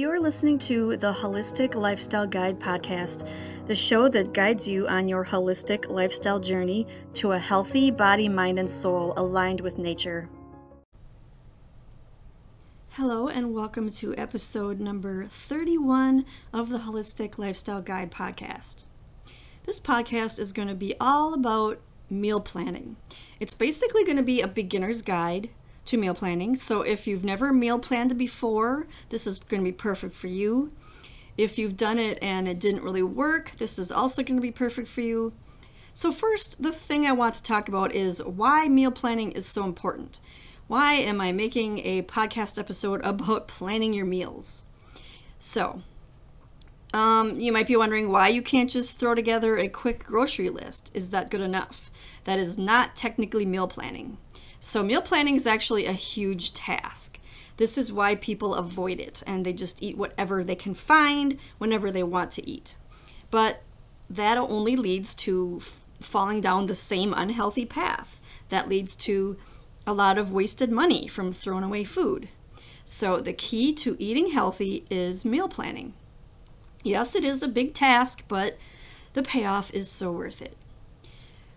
You're listening to the Holistic Lifestyle Guide podcast, the show that guides you on your holistic lifestyle journey to a healthy body, mind, and soul aligned with nature. Hello, and welcome to episode number 31 of the Holistic Lifestyle Guide podcast. This podcast is going to be all about meal planning. It's basically going to be a beginner's guide to meal planning. So if you've never meal planned before, this is going to be perfect for you. If you've done it and it didn't really work, this is also going to be perfect for you. So, first, the thing I want to talk about is why meal planning is so important. Why am I making a podcast episode about planning your meals? So, um, you might be wondering why you can't just throw together a quick grocery list. Is that good enough? That is not technically meal planning. So, meal planning is actually a huge task. This is why people avoid it and they just eat whatever they can find whenever they want to eat. But that only leads to falling down the same unhealthy path. That leads to a lot of wasted money from thrown away food. So, the key to eating healthy is meal planning. Yes, it is a big task, but the payoff is so worth it.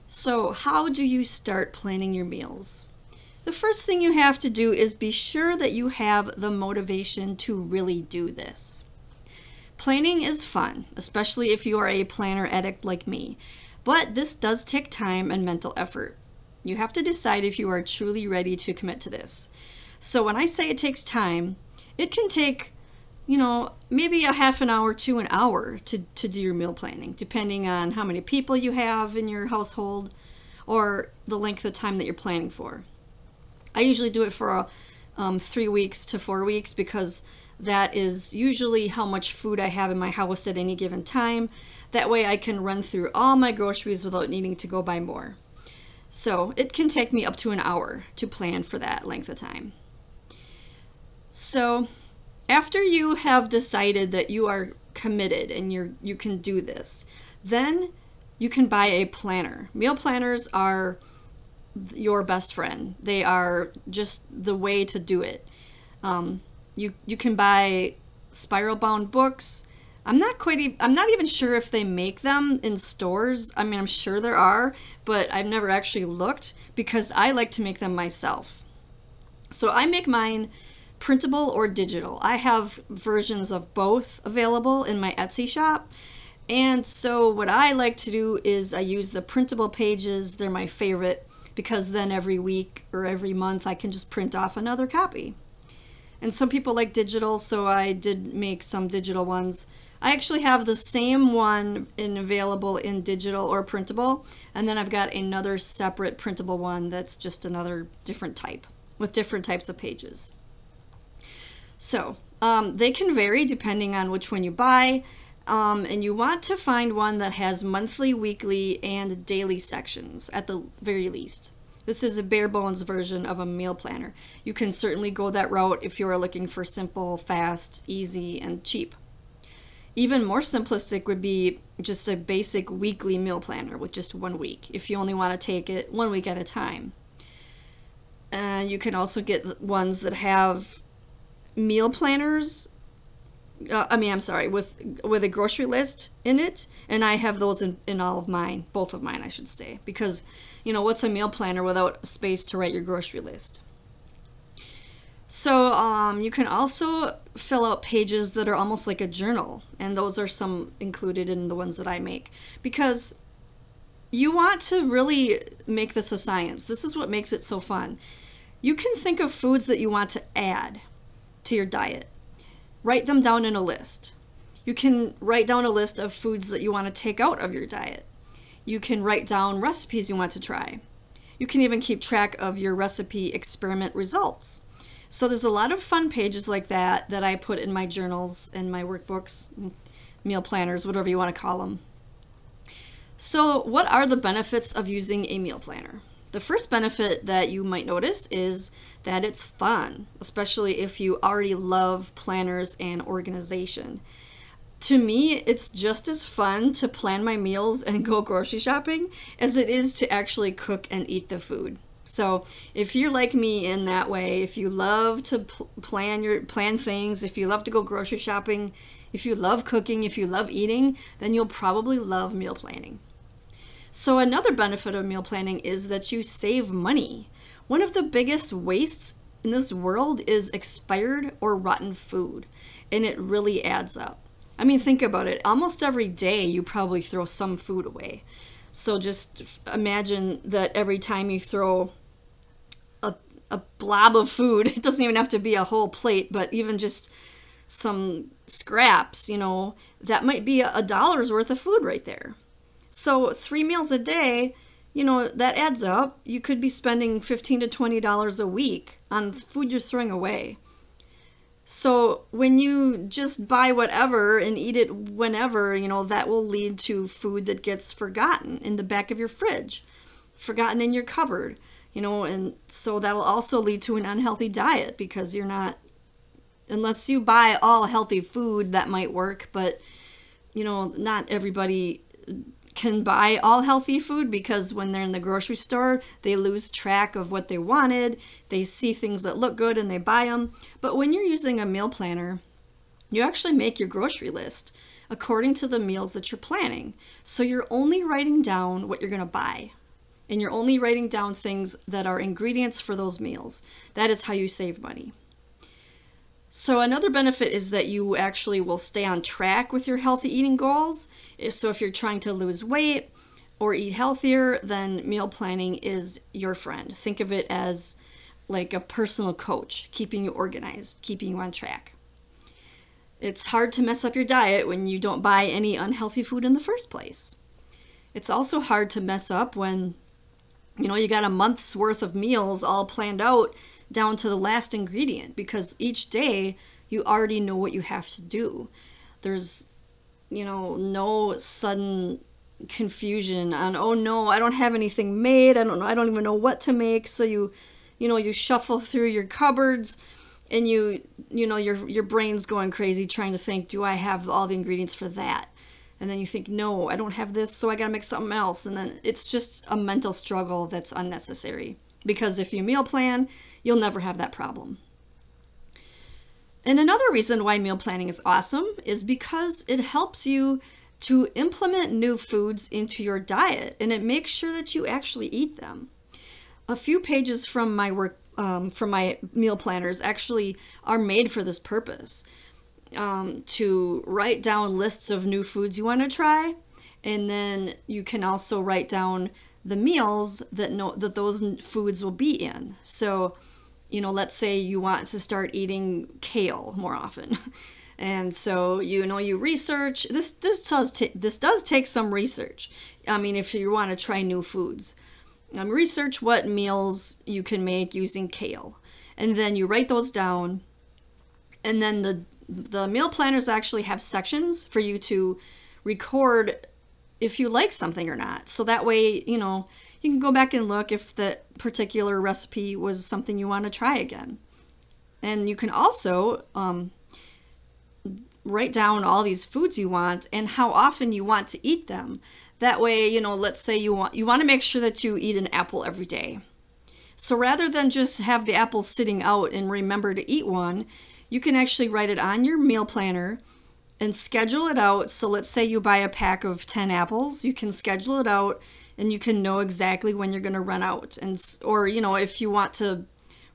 So, how do you start planning your meals? The first thing you have to do is be sure that you have the motivation to really do this. Planning is fun, especially if you are a planner addict like me, but this does take time and mental effort. You have to decide if you are truly ready to commit to this. So when I say it takes time, it can take, you know, maybe a half an hour to an hour to, to do your meal planning, depending on how many people you have in your household or the length of time that you're planning for. I usually do it for um, three weeks to four weeks because that is usually how much food I have in my house at any given time. That way I can run through all my groceries without needing to go buy more. So it can take me up to an hour to plan for that length of time. So after you have decided that you are committed and you're you can do this, then you can buy a planner. Meal planners are your best friend. They are just the way to do it. Um, you you can buy spiral bound books. I'm not quite. E- I'm not even sure if they make them in stores. I mean, I'm sure there are, but I've never actually looked because I like to make them myself. So I make mine printable or digital. I have versions of both available in my Etsy shop. And so what I like to do is I use the printable pages. They're my favorite because then every week or every month I can just print off another copy. And some people like digital, so I did make some digital ones. I actually have the same one in available in digital or printable, and then I've got another separate printable one that's just another different type with different types of pages. So um, they can vary depending on which one you buy. Um, and you want to find one that has monthly, weekly, and daily sections at the very least. This is a bare bones version of a meal planner. You can certainly go that route if you are looking for simple, fast, easy, and cheap. Even more simplistic would be just a basic weekly meal planner with just one week if you only want to take it one week at a time. And you can also get ones that have meal planners uh, I mean, I'm sorry, with with a grocery list in it, and I have those in, in all of mine, both of mine, I should say, because you know what's a meal planner without space to write your grocery list. So um, you can also fill out pages that are almost like a journal, and those are some included in the ones that I make because you want to really make this a science. This is what makes it so fun. You can think of foods that you want to add to your diet write them down in a list. You can write down a list of foods that you want to take out of your diet. You can write down recipes you want to try. You can even keep track of your recipe experiment results. So there's a lot of fun pages like that that I put in my journals and my workbooks, meal planners, whatever you want to call them. So, what are the benefits of using a meal planner? The first benefit that you might notice is that it's fun, especially if you already love planners and organization. To me, it's just as fun to plan my meals and go grocery shopping as it is to actually cook and eat the food. So if you're like me in that way, if you love to pl- plan your plan things, if you love to go grocery shopping, if you love cooking, if you love eating, then you'll probably love meal planning. So another benefit of meal planning is that you save money. One of the biggest wastes in this world is expired or rotten food, and it really adds up. I mean, think about it. Almost every day you probably throw some food away. So just imagine that every time you throw a, a blob of food, it doesn't even have to be a whole plate, but even just some scraps, you know, that might be a dollar's worth of food right there. So three meals a day, you know, that adds up. You could be spending 15 to $20 a week on food you're throwing away. So when you just buy whatever and eat it whenever, you know, that will lead to food that gets forgotten in the back of your fridge, forgotten in your cupboard, you know, and so that'll also lead to an unhealthy diet because you're not unless you buy all healthy food that might work, but you know, not everybody can buy all healthy food because when they're in the grocery store, they lose track of what they wanted. They see things that look good and they buy them. But when you're using a meal planner, you actually make your grocery list according to the meals that you're planning. So you're only writing down what you're going to buy. And you're only writing down things that are ingredients for those meals. That is how you save money. So, another benefit is that you actually will stay on track with your healthy eating goals. So, if you're trying to lose weight or eat healthier, then meal planning is your friend. Think of it as like a personal coach, keeping you organized, keeping you on track. It's hard to mess up your diet when you don't buy any unhealthy food in the first place. It's also hard to mess up when you know you got a month's worth of meals all planned out down to the last ingredient because each day you already know what you have to do. There's, you know, no sudden confusion on, oh no, I don't have anything made. I don't know. I don't even know what to make. So you, you know, you shuffle through your cupboards and you, you know, your, your brain's going crazy trying to think, do I have all the ingredients for that? And then you think, no, I don't have this, so I gotta make something else. And then it's just a mental struggle that's unnecessary. Because if you meal plan, you'll never have that problem. And another reason why meal planning is awesome is because it helps you to implement new foods into your diet and it makes sure that you actually eat them. A few pages from my work, um, from my meal planners, actually are made for this purpose um, to write down lists of new foods you want to try. And then you can also write down the meals that no, that those foods will be in. So you know, let's say you want to start eating kale more often. And so you know you research this this does this does take some research. I mean if you want to try new foods. Um, research what meals you can make using kale. And then you write those down. And then the the meal planners actually have sections for you to record if you like something or not. So that way, you know, you can go back and look if that particular recipe was something you want to try again. And you can also um, write down all these foods you want and how often you want to eat them. That way, you know, let's say you want you want to make sure that you eat an apple every day. So rather than just have the apples sitting out and remember to eat one, you can actually write it on your meal planner and schedule it out. So let's say you buy a pack of 10 apples, you can schedule it out and you can know exactly when you're going to run out and or you know if you want to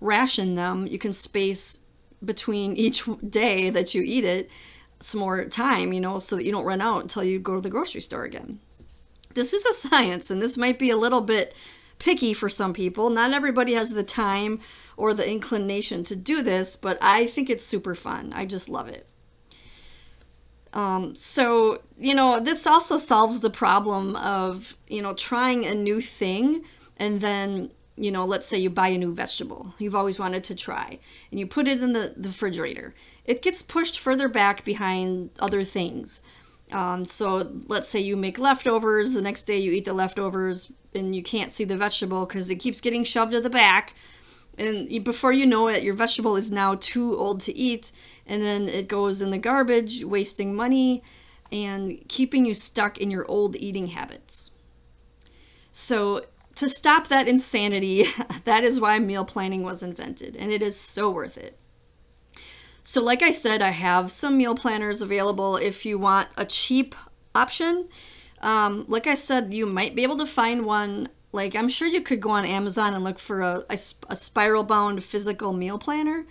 ration them you can space between each day that you eat it some more time you know so that you don't run out until you go to the grocery store again this is a science and this might be a little bit picky for some people not everybody has the time or the inclination to do this but i think it's super fun i just love it um, so, you know, this also solves the problem of, you know, trying a new thing and then, you know, let's say you buy a new vegetable you've always wanted to try and you put it in the, the refrigerator. It gets pushed further back behind other things. Um, so let's say you make leftovers, the next day you eat the leftovers and you can't see the vegetable because it keeps getting shoved to the back and before you know it your vegetable is now too old to eat and then it goes in the garbage wasting money and keeping you stuck in your old eating habits so to stop that insanity, that is why meal planning was invented, and it is so worth it. So, like I said, I have some meal planners available if you want a cheap option. Um, like I said, you might be able to find one. Like, I'm sure you could go on Amazon and look for a, a, a spiral bound physical meal planner.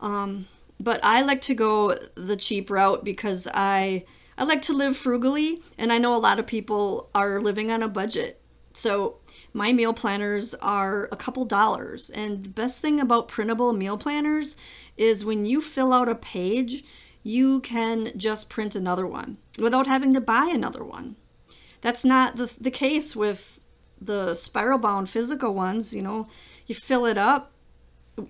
Um, but I like to go the cheap route because I I like to live frugally, and I know a lot of people are living on a budget. So my meal planners are a couple dollars. And the best thing about printable meal planners is when you fill out a page, you can just print another one without having to buy another one. That's not the, the case with the spiral bound physical ones. You know, you fill it up,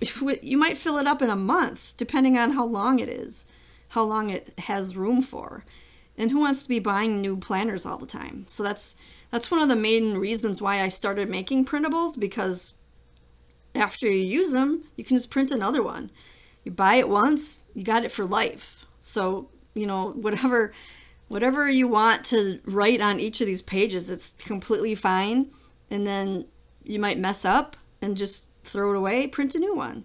you might fill it up in a month, depending on how long it is, how long it has room for. And who wants to be buying new planners all the time? So that's that's one of the main reasons why I started making printables because after you use them, you can just print another one. You buy it once, you got it for life. So, you know, whatever whatever you want to write on each of these pages, it's completely fine. And then you might mess up and just throw it away, print a new one.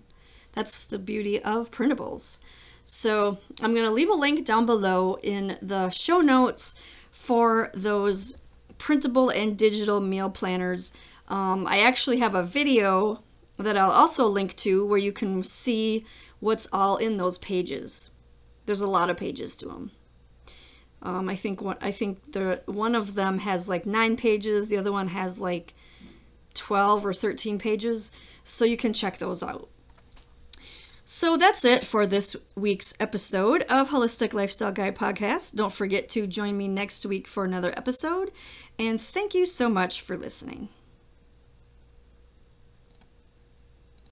That's the beauty of printables. So I'm going to leave a link down below in the show notes for those printable and digital meal planners. Um, I actually have a video that I'll also link to where you can see what's all in those pages. There's a lot of pages to them. Um, I think one, I think the one of them has like nine pages. The other one has like 12 or 13 pages. So you can check those out. So that's it for this week's episode of Holistic Lifestyle Guide Podcast. Don't forget to join me next week for another episode. And thank you so much for listening.